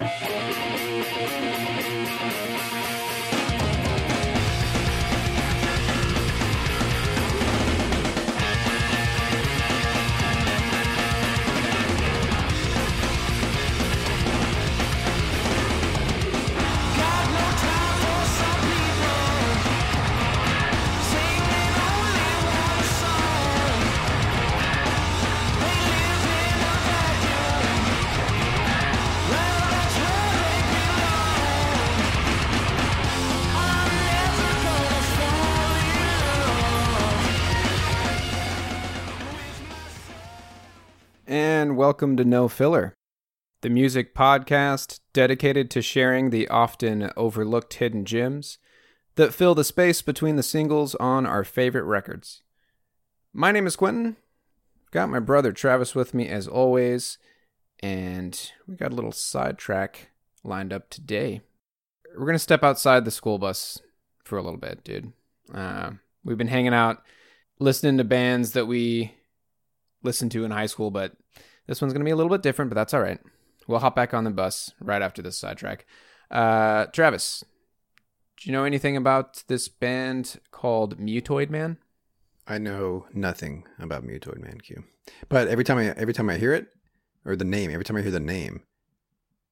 And welcome to No Filler, the music podcast dedicated to sharing the often overlooked hidden gems that fill the space between the singles on our favorite records. My name is Quentin. Got my brother Travis with me as always, and we got a little sidetrack lined up today. We're gonna step outside the school bus for a little bit, dude. Uh, we've been hanging out, listening to bands that we listened to in high school, but this one's going to be a little bit different, but that's all right. We'll hop back on the bus right after this sidetrack. Uh, Travis, do you know anything about this band called Mutoid Man? I know nothing about Mutoid Man Q, but every time I every time I hear it or the name, every time I hear the name,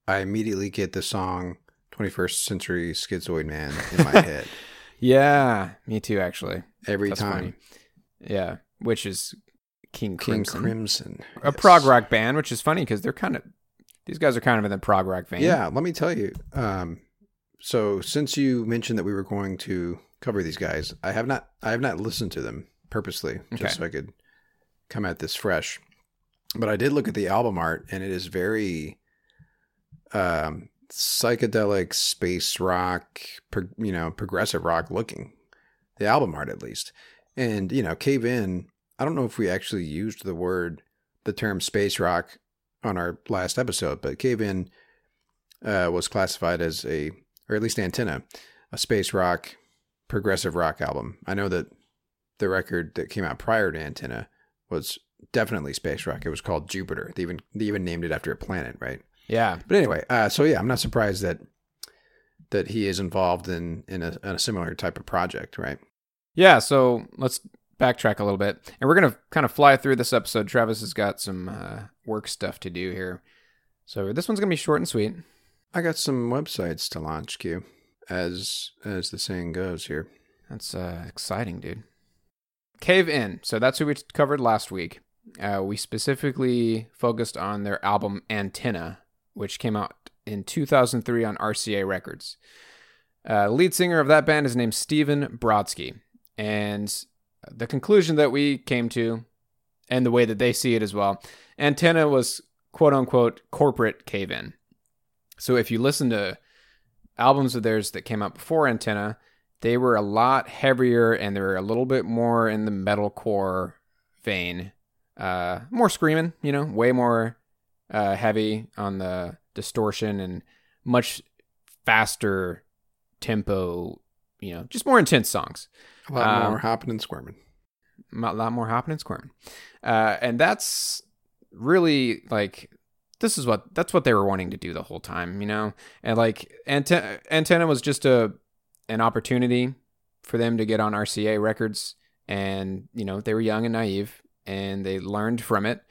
I immediately get the song "21st Century Schizoid Man" in my head. Yeah, me too, actually. Every That's time, funny. Yeah, which is King King Crimson. Crimson, a Yes. prog rock band, which is funny because they're kind of these guys are kind of in the prog rock vein. Yeah, let me tell you. Um, so since you mentioned that we were going to cover these guys, I have not I have not listened to them purposely just Okay. so I could come at this fresh. But I did look at the album art, and it is very um, psychedelic space rock, pro, you know, progressive rock looking. The album art, at least, and you know, Cave In. I don't know if we actually used the word, the term space rock on our last episode, but Cave In uh, was classified as a, or at least Antenna, a space rock, progressive rock album. I know that the record that came out prior to Antenna was definitely space rock. It was called Jupiter. They even they even named it after a planet, right? yeah, But anyway, uh, so yeah, I'm not surprised that that he is involved in in a, in a similar type of project, right? yeah. So let's backtrack a little bit, and we're gonna kind of fly through this episode. Travis has got some uh, work stuff to do here, so this one's gonna be short and sweet. I got some websites to launch, Q, as as the saying goes here. That's uh, exciting, dude. Cave In. So that's who we covered last week. Uh, we specifically focused on their album Antenna, which came out in 2003 on RCA Records. Uh, lead singer of that band is named Stephen Brodsky. And the conclusion that we came to, and the way that they see it as well, Antenna was quote unquote corporate cave in. So if you listen to albums of theirs that came out before Antenna, they were a lot heavier and they were a little bit more in the metalcore vein. Uh, more screaming, you know, way more uh, heavy on the distortion and much faster tempo, you know, just more intense songs. A lot Um, more hopping and squirming. A lot more hopping and squirming. Uh, and that's really like this is what that's what they were wanting to do the whole time, you know. And like antenna antenna was just a an opportunity for them to get on RCA records, and you know they were young and naive, and they learned from it.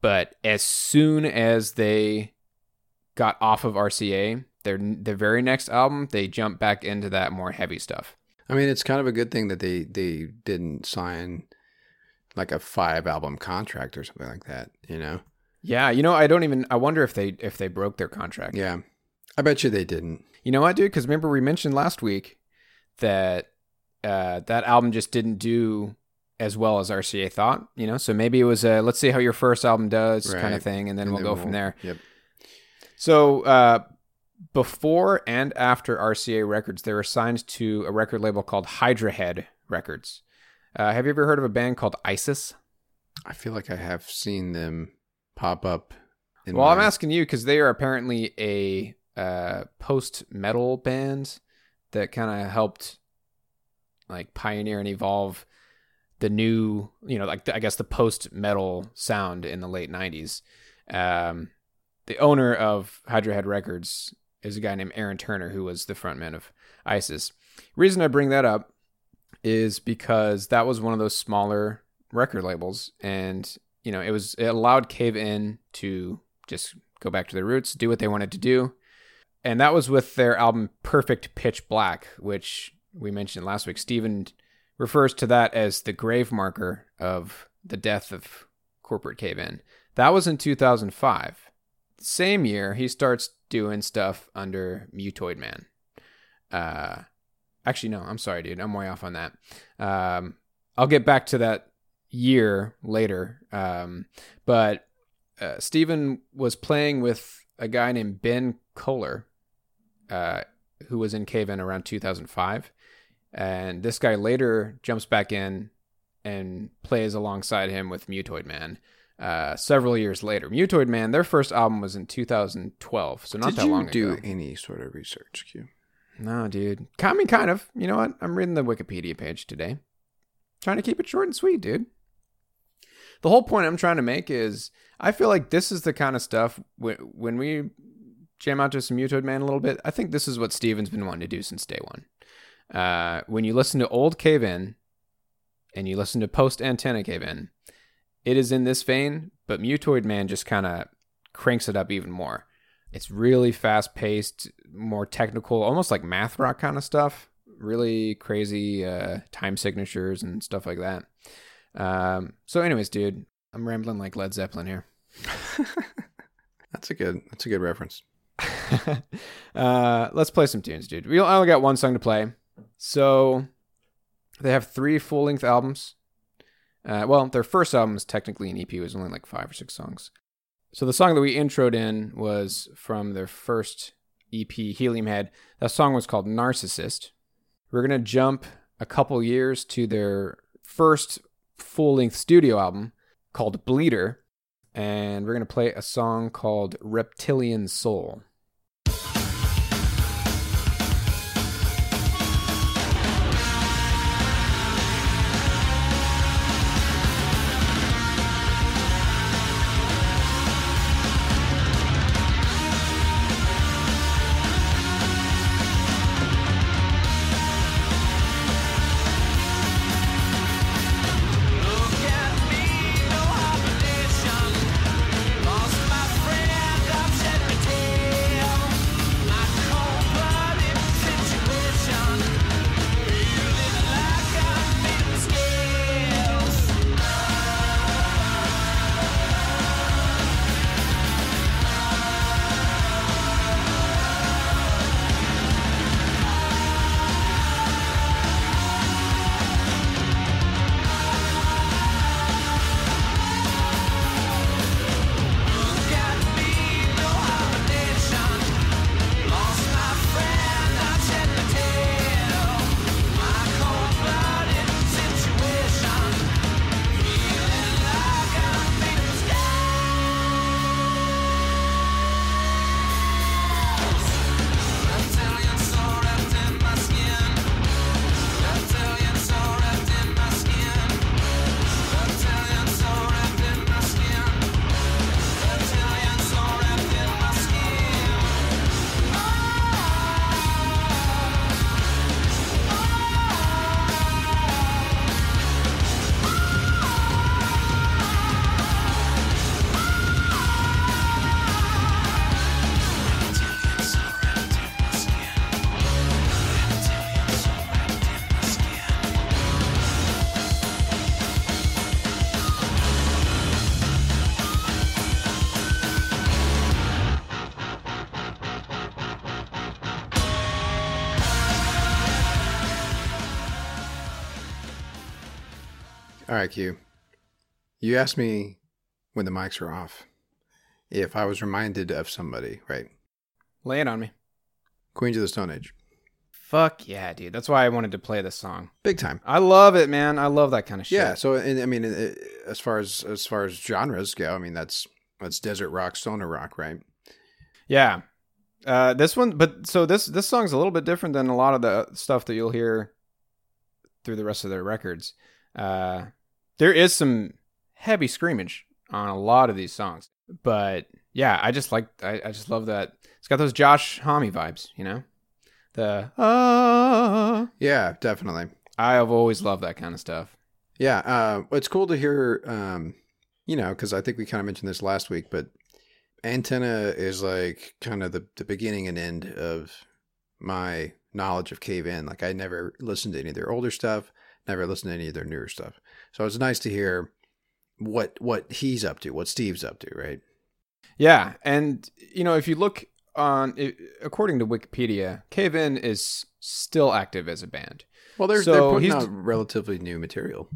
But as soon as they got off of RCA, their their very next album, they jumped back into that more heavy stuff. I mean, it's kind of a good thing that they they didn't sign like a five album contract or something like that. You know? Yeah, you know, I don't even. I wonder if they if they broke their contract. Yeah, I bet you they didn't. You know what, dude? Because remember we mentioned last week that uh, that album just didn't do as well as RCA thought. You know, so maybe it was a let's see how your first album does kind of thing, and then And we'll go from there. Yep. So uh, before and after RCA Records, they were signed to a record label called Hydra Head Records. Uh, have you ever heard of a band called ISIS? I feel like I have seen them pop up. In Well, I'm asking you because they are apparently a uh, post metal band that kind of helped like pioneer and evolve the new, you know, like I guess the post metal sound in the late 90s. Um, the owner of Hydra Head Records is a guy named Aaron Turner, who was the frontman of ISIS. Reason I bring that up is because that was one of those smaller record labels, and you know it was it allowed Cave In to just go back to their roots, do what they wanted to do, and that was with their album Perfect Pitch Black, which we mentioned last week. Stephen refers to that as the grave marker of the death of corporate Cave In. That was in 2005. Same year, he starts doing stuff under Mutoid Man. Uh, actually, no, I'm sorry, dude. I'm way off on that. Um, I'll get back to that year later. Um, but uh, Stephen was playing with a guy named Ben Koller, uh, who was in Cave In around 2005. And this guy later jumps back in and plays alongside him with Mutoid Man uh, several years later. Mutoid Man, their first album was in 2012, so not Did that long ago. Did you do any sort of research, Q? No, dude. I mean, kind of. You know what? I'm reading the Wikipedia page today. Trying to keep it short and sweet, dude. The whole point I'm trying to make is I feel like this is the kind of stuff when, when we jam out to some Mutoid Man a little bit. I think this is what Stephen's been wanting to do since day one. Uh, when you listen to old Cave In and you listen to post Antenna Cave In, it is in this vein, but Mutoid Man just kind of cranks it up even more. It's really fast paced, more technical, almost like math rock kind of stuff. Really crazy uh, time signatures and stuff like that. Um, so, anyways, dude, I'm rambling like Led Zeppelin here. That's a good. That's a good reference. uh, let's play some tunes, dude. We only got one song to play. So they have three full length albums. Uh, well, their first album is technically an EP. It was only like five or six songs. So the song that we introed in was from their first EP, Helium Head. That song was called Narcissist. We're going to jump a couple years to their first full length studio album called Bleeder. And we're going to play a song called Reptilian Soul. All right, Q. You asked me when the mics are off. if I was reminded of somebody, right? Lay it on me. Queens of the Stone Age. Fuck yeah, dude. That's why I wanted to play this song. Big time. I love it, man. I love that kind of shit. Yeah. So, and, I mean, it, as far as as far as genres go, I mean, that's that's desert rock, stoner rock, right? Yeah. Uh, this one, but so this this song's a little bit different than a lot of the stuff that you'll hear through the rest of their records. Uh, there is some heavy screamage on a lot of these songs, but yeah, I just like I, I just love that it's got those Josh Homme vibes, you know. The ah, Yeah, definitely. I have always loved that kind of stuff. Yeah, uh, it's cool to hear. Um, you know, because I think we kind of mentioned this last week, but Antenna is like kind of the the beginning and end of my knowledge of Cave In. Like I never listened to any of their older stuff, never listened to any of their newer stuff. So it's nice to hear what what he's up to, what Steve's up to, right? Yeah, and you know, if you look on, according to Wikipedia, Cave In is still active as a band. Well, they're So they're putting he's- out relatively new material.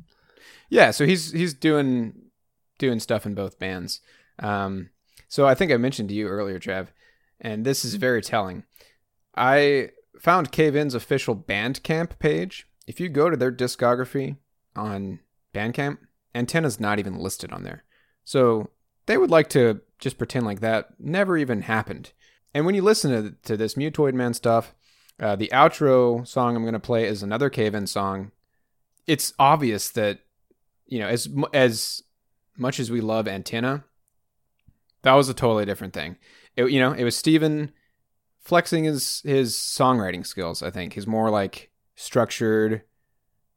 Yeah, so he's he's doing doing stuff in both bands. Um, so I think I mentioned to you earlier, Trev, and this is very telling. I found Cave In's official Bandcamp page. If you go to their discography on Bandcamp, Antenna's not even listed on there. So they would like to just pretend like that never even happened. And when you listen to, to this Mutoid Man stuff, uh, the outro song I'm going to play is another Cave In song. It's obvious that you know, as as much as we love Antenna, that was a totally different thing. It, you know, it was Stephen flexing his his songwriting skills. I think he's more like structured.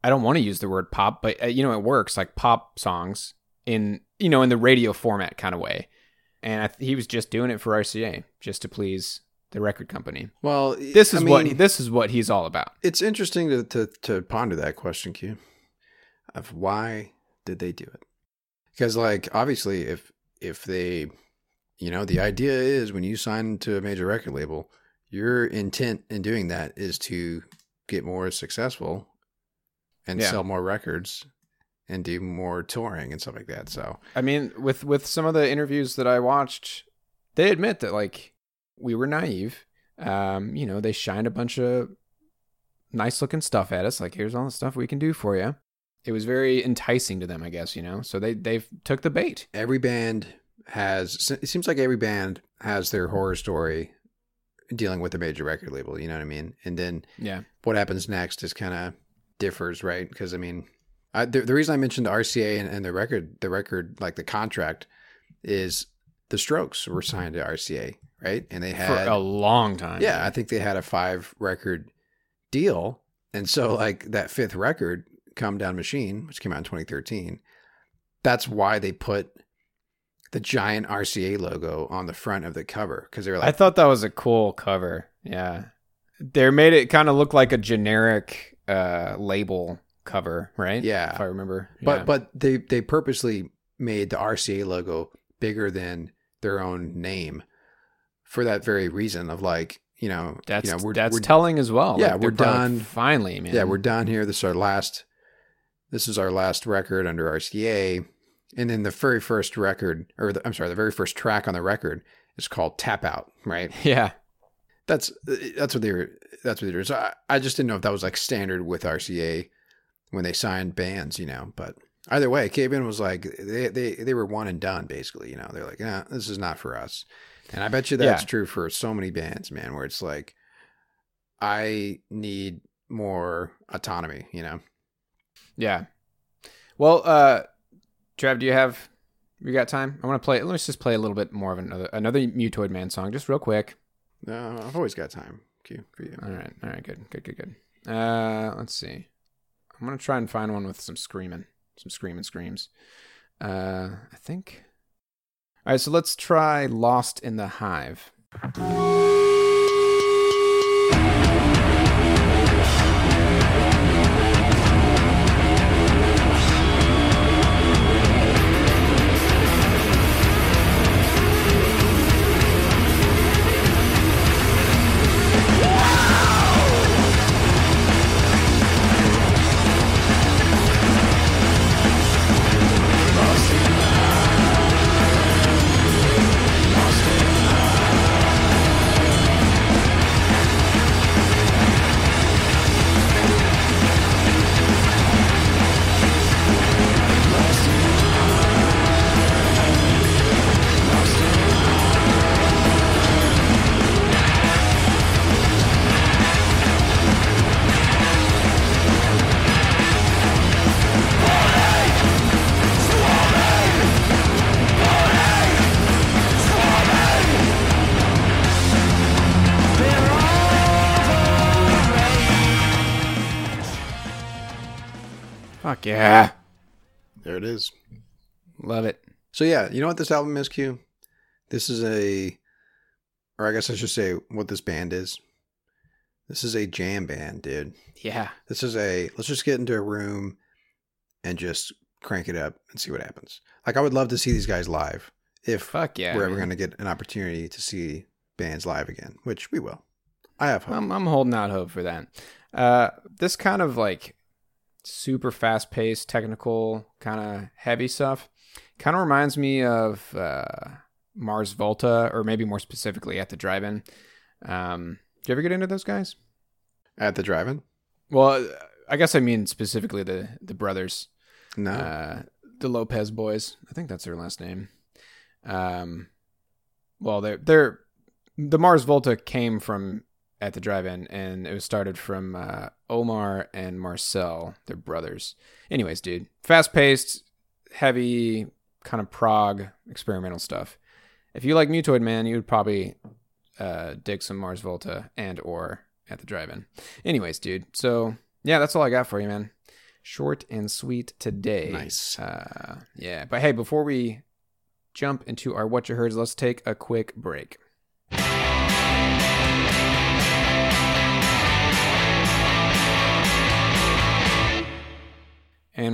I don't want to use the word pop, but uh, you know, it works like pop songs in you know in the radio format kind of way. And I th- he was just doing it for RCA, just to please the record company. Well, This I is what mean, this is what he's all about. it's interesting to, to to ponder that question, Q, of why did they do it? Because like obviously, if if they, you know, the idea is when you sign to a major record label, your intent in doing that is to get more successful and Yeah. sell more records and do more touring and stuff like that. So I mean, with with some of the interviews that I watched, they admit that like we were naive. Um, you know, they shined a bunch of nice looking stuff at us. Like, here's all the stuff we can do for you. It was very enticing to them, I guess. You know, so they they took the bait. every band has it seems like every band has their horror story dealing with a major record label you know what i mean and then Yeah, what happens next is kind of differs right because i mean I, the, the reason i mentioned rca and, and the record the record like the contract is the strokes were signed to rca right and they had for a long time. yeah i think they had a five record deal and so like that fifth record Comedown Machine which came out in 2013 that's why they put the giant rca logo on the front of the cover because they were like, I thought that was a cool cover. Yeah, they made it kind of look like a generic uh label cover, right? Yeah. if I remember. but Yeah. but they they purposely made the rca logo bigger than their own name for that very reason of like you know That's you know, we're, that's we're telling as well. Yeah, Like, we're done. Finally, man. yeah we're done here this is our last this is our last record under rca and then the very first record or the, i'm sorry the very first track on the record is called tap out right yeah. That's that's what they were that's what they were so I, I just didn't know if that was like standard with rca when they signed bands you know but either way cave in was like they, they they were one and done basically you know they're like nah, this is not for us and i bet you that's Yeah. true for so many bands man where it's like i need more autonomy you know Yeah. Well, uh, Trev, do you have We got time? I want to play. Let's just play a little bit more of another another Mutoid Man song, just real quick. Uh, i've always got time Q, for you All right, all right, good, good, good, good. Uh, let's see. I'm gonna try and find one with some screaming, some screaming screams. Uh, I think. All right, so let's try "Lost in the Hive." Yeah. There it is. Love it. So yeah, you know what this album is, Q? This is a, or I guess I should say what this band is. This is a jam band, dude. Yeah. This is a let's just get into a room and just crank it up and see what happens. Like I would love to see these guys live if Fuck yeah. we're ever man. to get an opportunity to see bands live again, which we will. I have hope. I'm, I'm holding out hope for that. Uh, this kind of like super fast paced, technical, kind of heavy stuff kind of reminds me of uh, Mars Volta, or maybe more specifically at the drive in. Um, do you ever get into those guys? At the drive-in? Well, I guess I mean specifically the the brothers, No. uh, the Lopez boys. I think that's their last name. Um, well, they're they're the Mars Volta came from at the drive-in, and it was started from uh, Omar and Marcel, their brothers. Anyways, dude, fast-paced, heavy, kind of prog experimental stuff. If you like Mutoid Man, you would probably uh, dig some Mars Volta and or at the drive-in. Anyways, dude. So yeah, that's all I got for you, man. Short and sweet today. Nice. Uh, yeah, but hey, before we jump into our what you heard, let's take a quick break.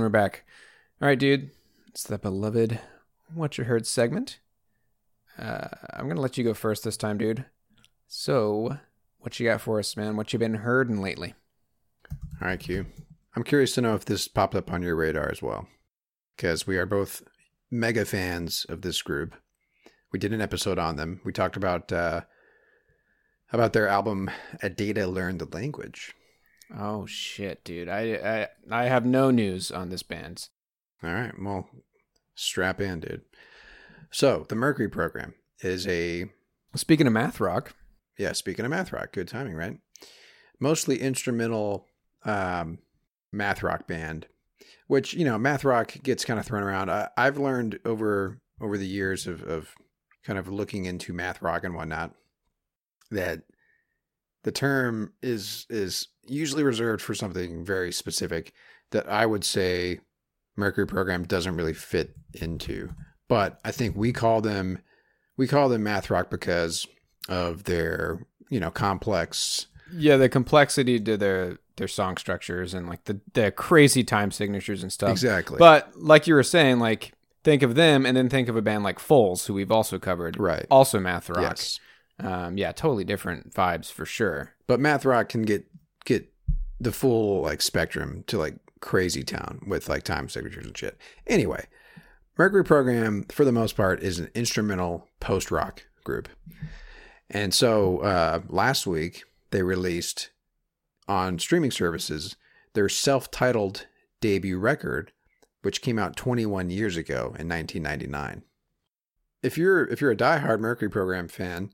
And we're back. All right, dude. It's the beloved What You Heard segment. Uh, I'm going to let you go first this time, dude. So, what you got for us, man? What you been hearding lately? All right, Q. I'm curious to know if this popped up on your radar as well, because we are both mega fans of this group. We did an episode on them. We talked about uh, about their album "A Data Learned the Language." Oh shit, dude. I I I have no news on this band. All right, well, strap in, dude. So the Mercury program is a Speaking of math rock, yeah. Speaking of math rock, good timing, right? Mostly instrumental um, math rock band, which you know, math rock gets kind of thrown around. I, I've learned over over the years of, of kind of looking into math rock and whatnot that the term is is usually reserved for something very specific that I would say Mercury program doesn't really fit into. But I think we call them we call them math rock because of their you know complex yeah, the complexity to their their song structures and like the the crazy time signatures and stuff. exactly But like you were saying, like think of them and then think of a band like Foals, who we've also covered, right also math rock. yes Um, yeah, totally different vibes for sure. but math rock can get get the full like spectrum to like crazy town with like time signatures and shit. Anyway mercury program for the most part is an instrumental post rock group. And so uh last week they released on streaming services their self-titled debut record which came out 21 years ago in 1999 if you're if you're a diehard mercury program fan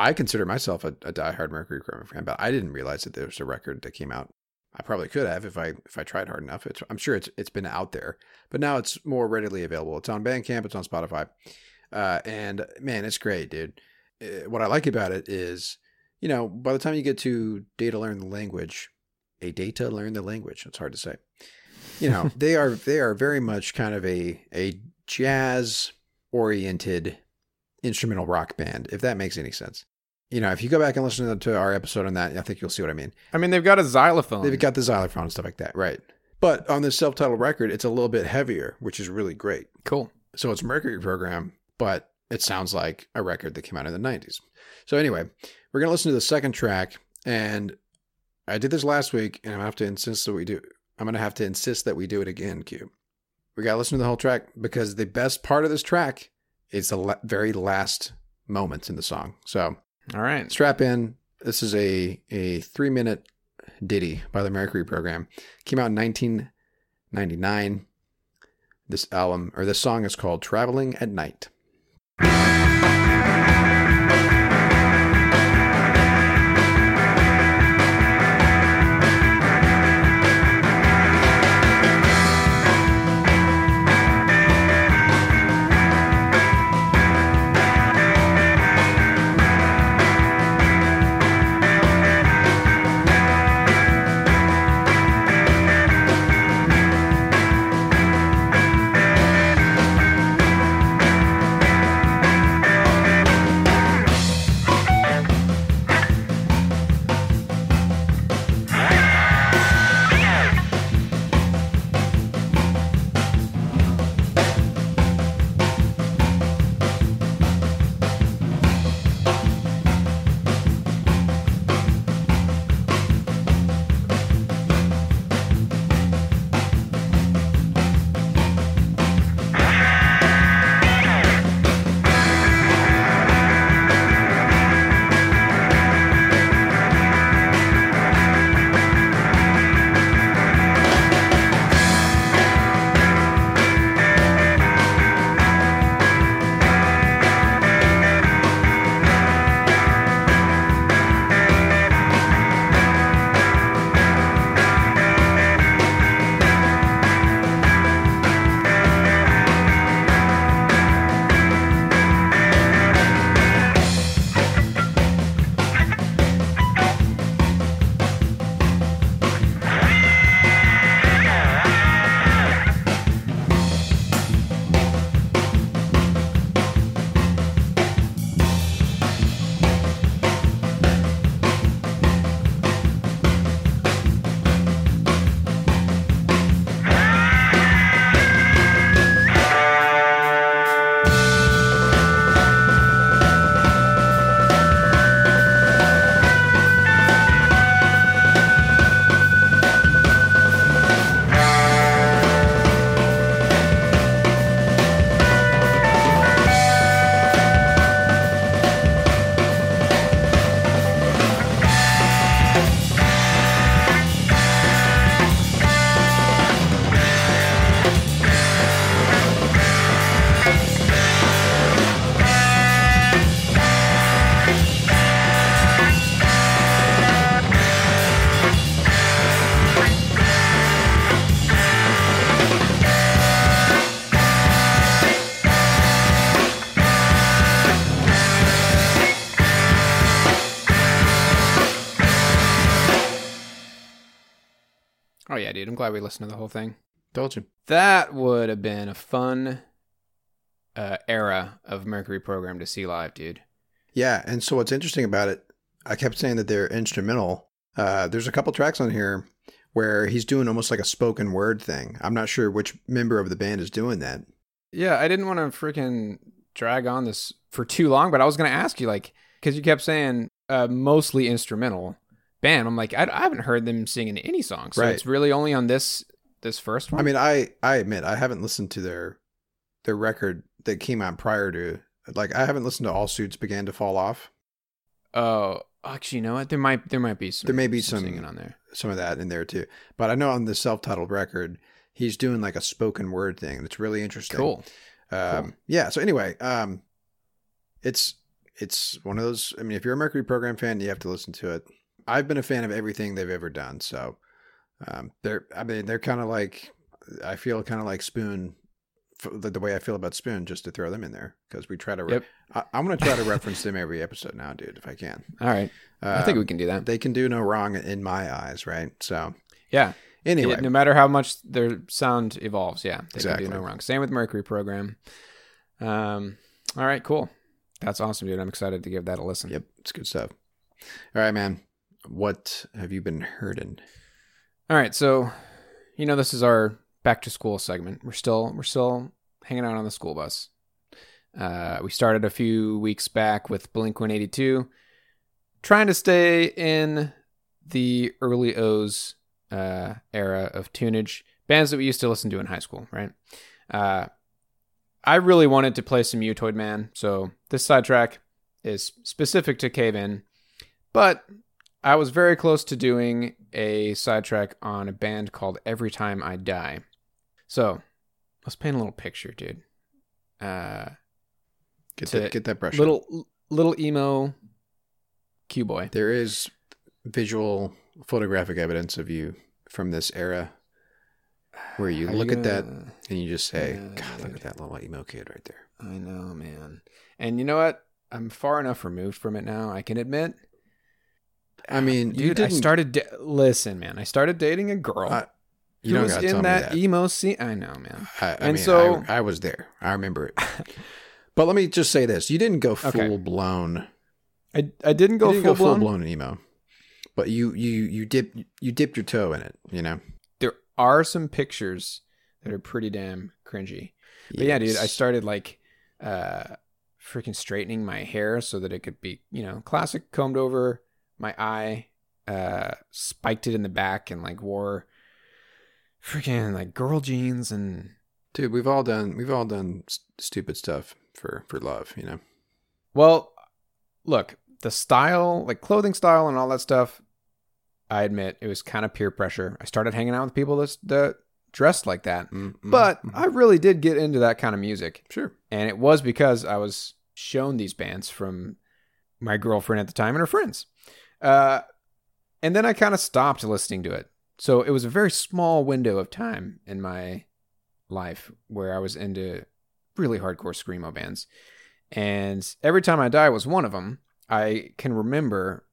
I consider myself a, a diehard Mercury Program fan, but I didn't realize that there was a record that came out. I probably could have if I if I tried hard enough. It's, I'm sure it's it's been out there, but now it's more readily available. It's on Bandcamp, it's on Spotify, uh, and man, it's great, dude. Uh, what I like about it is, you know, by the time you get to Data Learn the Language, a Data Learn the Language. It's hard to say. You know, they are they are very much kind of a a jazz oriented instrumental rock band, if that makes any sense. You know, if you go back and listen to our episode on that, I think you'll see what I mean. I mean, they've got a xylophone. They've got the xylophone and stuff like that, right? But on this self-titled record, it's a little bit heavier, which is really great. cool. So it's Mercury program, but it sounds like a record that came out in the 90s. So anyway, we're going to listen to the second track and I did this last week and I'm going to have to insist that we do I'm going to have to insist that we do it again, Q. We got to listen to the whole track because the best part of this track is the la- very last moments in the song. So, All right. strap in. This is a a 3-minute ditty by the Mercury program. Came out in 1999. This album or this song is called Traveling at Night. Glad we listened to the whole thing. Told you. That would have been a fun uh, era of Mercury program to see live, dude. Yeah, and so what's interesting about it, I kept saying that they're instrumental. Uh, there's a couple tracks on here where he's doing almost like a spoken word thing. I'm not sure which member of the band is doing that. Yeah, I didn't want to freaking drag on this for too long, but I was going to ask you, like, because you kept saying uh, mostly instrumental band. I'm like, I, I haven't heard them singing any songs, so Right. it's really only on this this first one. I mean, I I admit I haven't listened to their their record that came out prior to like I haven't listened to All Suits Began to Fall Off. oh, actually, you know what? There might there might be some There may be some- singing on there. Some of that in there too. But I know on the self-titled record, he's doing like a spoken word thing. That's really interesting. Cool. Um, Cool. Yeah. So anyway, um, it's it's one of those. I mean, if you're a Mercury program fan, you have to listen to it. I've been a fan of everything they've ever done. So um, they're. I mean, they're kind of like. I feel kind of like Spoon. The, the way I feel about Spoon, just to throw them in there because we try to. Re- Yep. I, I'm going to try to reference them every episode now, dude, if I can. All right, I think Um, we can do that. They can do no wrong in my eyes, right? So Yeah. anyway, no matter how much their sound evolves, yeah, they Exactly. can do no wrong. Same with Mercury program. Um, all right, cool. That's awesome, dude. I'm excited to give that a listen. yep, it's good stuff. All right, man. What have you been hurting? All right, so you know this is our back to school segment. We're still we're still hanging out on the school bus. Uh, we started a few weeks back with Blink 182, trying to stay in the early O's uh, era of tunage bands that we used to listen to in high school, right? Uh, I really wanted to play some Mutoid Man, so this sidetrack is specific to Cave In, but I was very close to doing a sidetrack on a band called Every Time I Die. So let's paint a little picture, dude. Uh, Get that, get that brush. up. little little emo Q boy. There is visual photographic evidence of you from this era where you look at that and you just say, God, look at that little emo kid right there. I know, man. And you know what? I'm far enough removed from it now. I can admit. I mean, you dude, I didn't- started. Da- Listen, man. I started dating a girl I- you who was in that, that. emo scene. I know, man. I, I and mean, so- I, I was there. I remember it. but let me just say this: you didn't go Okay. full blown. I I didn't go didn't full go full blown. blown emo, but you you you dip you dipped your toe in it. You know. There are some pictures that are pretty damn cringy. But yeah, dude, I started like uh freaking straightening my hair so that it could be, you know, classic combed over my eye, uh spiked it in the back and like wore freaking like girl jeans and dude. We've all done we've all done st- stupid stuff for for love. You know. well, look, the style, like clothing style and all that stuff, I admit it was kind of peer pressure. I started hanging out with people that that dressed like that. Mm, mm, But mm. I really did get into that kind of music. sure. And it was because I was shown these bands from my girlfriend at the time and her friends. Uh, and then I kind of stopped listening to it. So it was a very small window of time in my life where I was into really hardcore screamo bands. And Every Time I Die was one of them. I can remember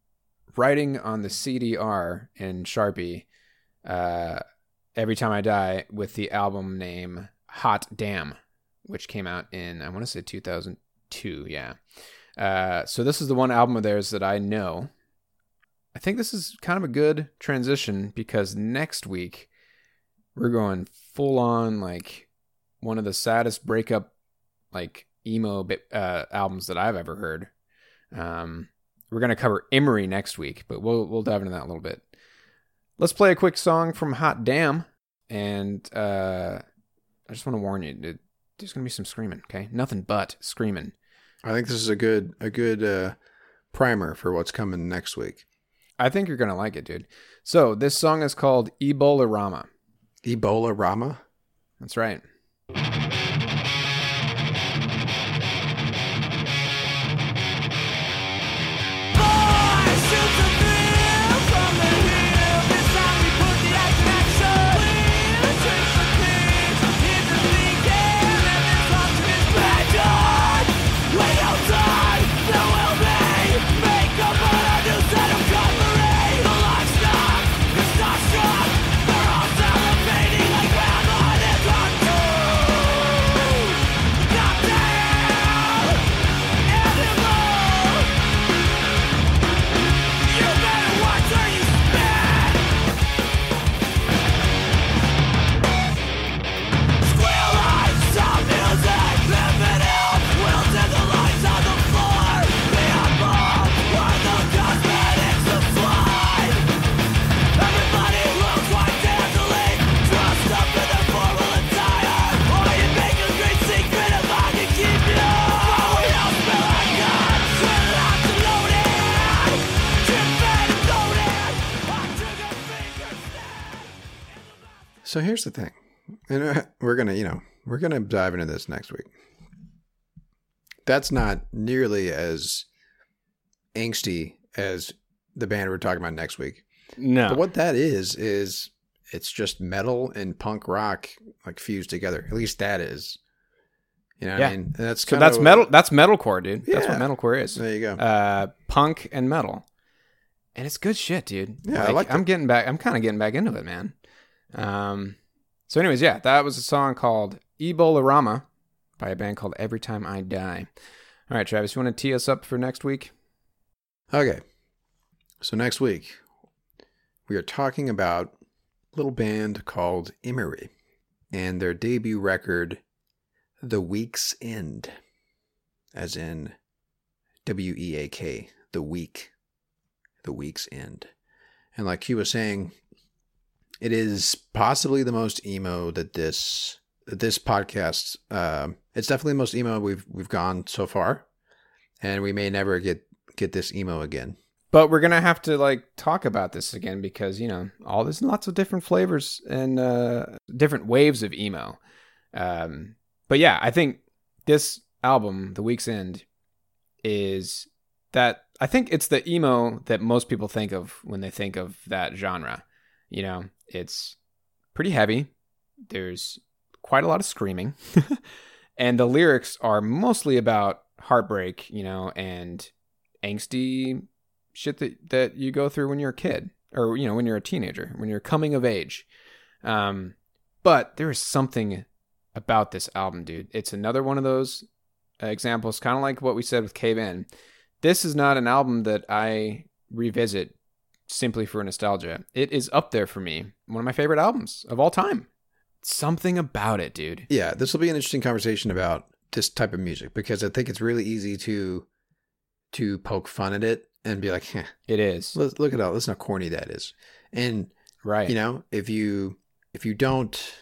writing on the CDR in Sharpie uh, Every Time I Die with the album name Hot Damn which came out in I want to say 2002. Yeah. Uh, so this is the one album of theirs that I know. I think this is kind of a good transition because next week we're going full on like one of the saddest breakup like emo uh, albums that I've ever heard. Um, we're gonna cover Emery next week, but we'll we'll dive into that a little bit. Let's play a quick song from Hot Damn, and uh, I just want to warn you, there's gonna be some screaming. Okay, nothing but screaming. I think this is a good a good uh, primer for what's coming next week. I think you're gonna like it, dude. So this song is called Ebolarama. Ebola Rama. That's right. So here's the thing, and uh, we're gonna, you know, we're gonna dive into this next week. That's not nearly as angsty as the band we're talking about next week. No. But what that is is it's just metal and punk rock like fused together. At least that is. You know what Yeah. I mean? And that's so that's metal. That's metalcore, dude. That's what metalcore is. There you go. Uh, punk and metal, and it's good shit, dude. Yeah, I like I'm getting back. I'm kind of getting back into it, man. Um. So, anyways, yeah, that was a song called Ebolarama by a band called Every Time I Die. All right, Travis, you want to tee us up for next week? Okay. So next week, we are talking about a little band called Emery and their debut record, The Weak's End, as in W E A K, The Weak, The Weak's End. And like he was saying, it is possibly the most emo that this that this podcast. Uh, it's definitely the most emo we've we've gone so far, and we may never get get this emo again. But we're gonna have to like talk about this again because you know all there's lots of different flavors and uh, different waves of emo. Um, but yeah, I think this album, The Weak's End, is that I think it's the emo that most people think of when they think of that genre. You know, it's pretty heavy. There's quite a lot of screaming, and the lyrics are mostly about heartbreak. You know, and angsty shit that that you go through when you're a kid or you know when you're a teenager when you're coming of age um but there is something about this album dude it's another one of those examples kind of like what we said with cave in this is not an album that i revisit simply for nostalgia. It is up there for me. One of my favorite albums of all time. Something about it dude. Yeah, this will be an interesting conversation about this type of music because I think it's really easy to to poke fun at it and be like, "Heh, it is. look, look at how listen how corny that is." And right. you know, if you if you don't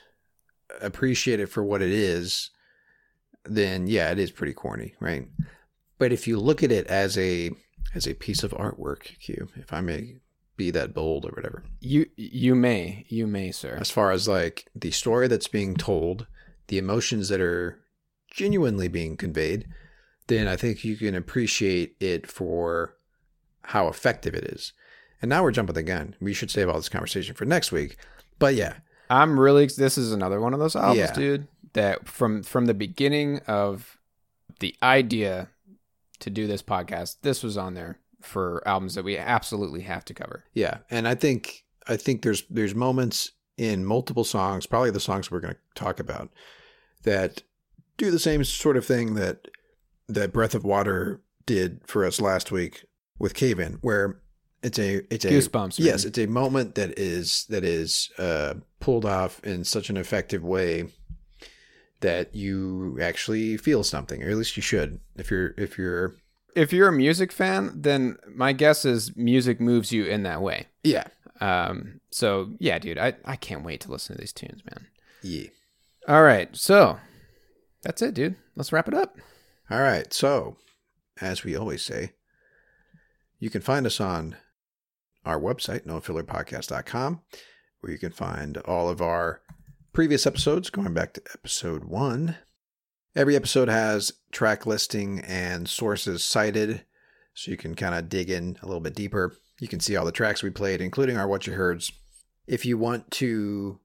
appreciate it for what it is, then yeah, it is pretty corny, right? But if you look at it as a as a piece of artwork, Q, if I may be that bold or whatever, you you may you may sir as far as like the story that's being told, the emotions that are genuinely being conveyed, then I think you can appreciate it for how effective it is. And now we're jumping the gun. We should save all this conversation for next week. But yeah, I'm really this is another one of those albums, Yeah. dude, that from from the beginning of the idea to do this podcast, this was on there for albums that we absolutely have to cover. yeah, and I think I think there's there's moments in multiple songs, probably the songs we're going to talk about, that do the same sort of thing that that Breath of Water did for us last week with Cave In, where it's a it's a Goosebumps. man. Yes, it's a moment that is that is uh, pulled off in such an effective way that you actually feel something, or at least you should. If you're if you're If you're a music fan, then my guess is music moves you in that way. yeah Um, so yeah, dude, I, I can't wait to listen to these tunes, man. yeah. All right, so that's it, dude. Let's wrap it up. All right. So, as we always say, you can find us on our website, nofillerpodcast.com, where you can find all of our previous episodes going back to episode one. Every episode has track listing and sources cited, so you can kind of dig in a little bit deeper. You can see all the tracks we played, including our What You Heards. If you want to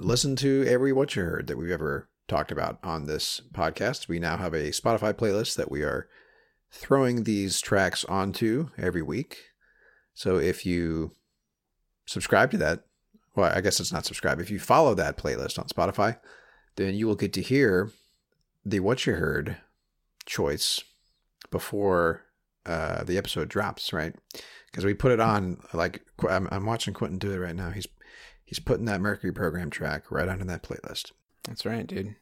listen to every What You Heard that we've ever talked about on this podcast, we now have a Spotify playlist that we are throwing these tracks onto every week. So if you subscribe to that, well, I guess it's not subscribe. If you follow that playlist on Spotify, then you will get to hear the What You Heard choice before uh, the episode drops, right? Because we put it on, like, I'm, I'm watching Quentin do it right now. He's he's putting that Mercury program track right onto that playlist. That's right, dude.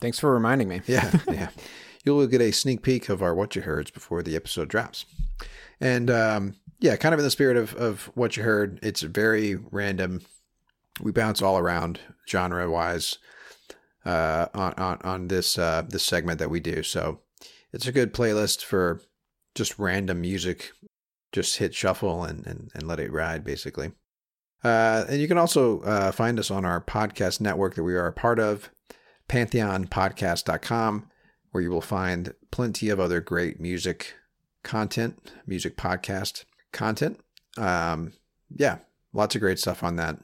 Thanks for reminding me. Yeah, yeah. You'll get a sneak peek of our What You Heards before the episode drops. And um, yeah, kind of in the spirit of, of What You Heard, it's very random. We bounce all around genre wise uh, on, on, on this, uh, this segment that we do. So it's a good playlist for just random music. Just hit shuffle and, and, and let it ride, basically. Uh, and you can also uh, find us on our podcast network that we are a part of, pantheonpodcast.com, where you will find plenty of other great music content, music podcast content. Um, yeah, lots of great stuff on that.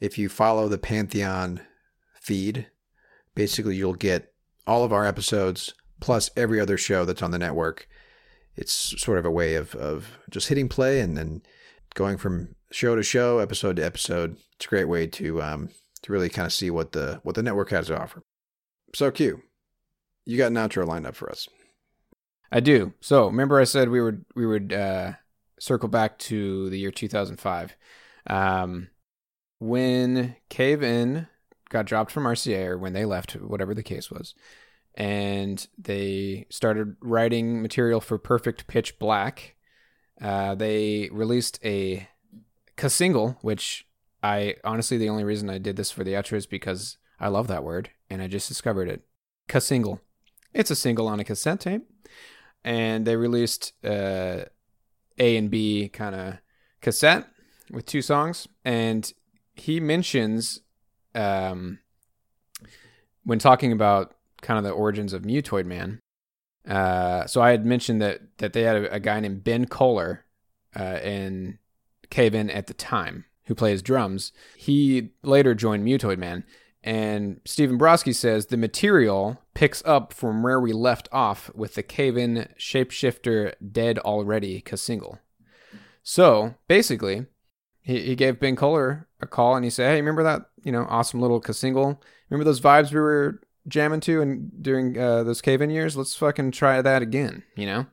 If you follow the Pantheon feed, basically you'll get all of our episodes plus every other show that's on the network. It's sort of a way of, of just hitting play and then going from show to show, episode to episode. It's a great way to um, to really kind of see what the what the network has to offer. So Q, you got an outro lined up for us. I do. So remember, I said we would we would uh, circle back to the year 2005, um, when Cave In got dropped from RCA or when they left, whatever the case was, and they started writing material for Perfect Pitch Black. Uh, they released a single, which I honestly the only reason I did this for the outro is because I love that word and I just discovered it. single. It's a single on a cassette tape, and they released uh, A and B kind of cassette with two songs, and he mentions um, when talking about kind of the origins of Mutoid Man. Uh, so I had mentioned that that they had a, a guy named Ben Koller uh, in Cave In at the time who plays drums. He later joined Mutoid Man, and Stephen Brodsky says the material picks up from where we left off with the Cave In Shapeshifter Dead Already single. So basically, he, he gave Ben Koller a call and he said, Hey, remember that, you know, awesome little single? Remember those vibes we were jamming to and during uh, those cave in years? Let's fucking try that again, you know?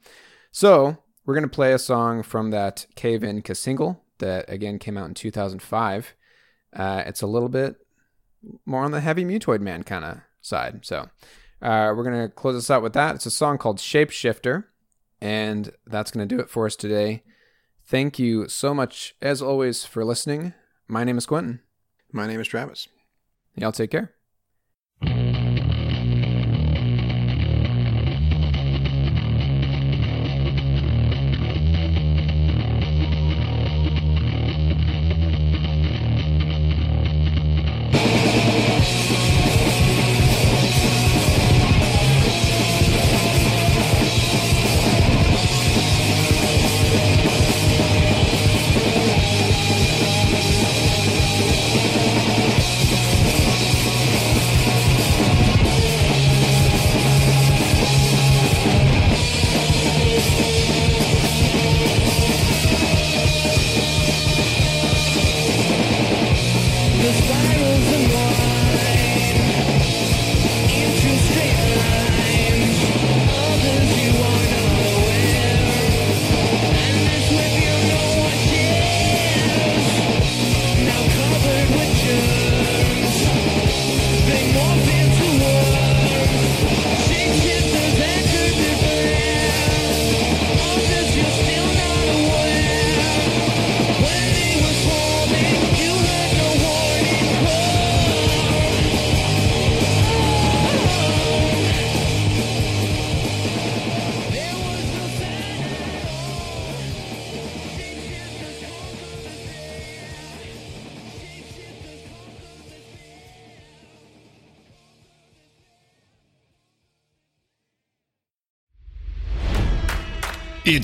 So we're going to play a song from that cave in single that again came out in 2005. Uh, it's a little bit more on the heavy mutoid man kind of side. So uh, we're going to close this out with that. It's a song called Shapeshifter, and that's going to do it for us today. Thank you so much, as always, for listening. My name is Quentin. My name is Travis. Y'all take care.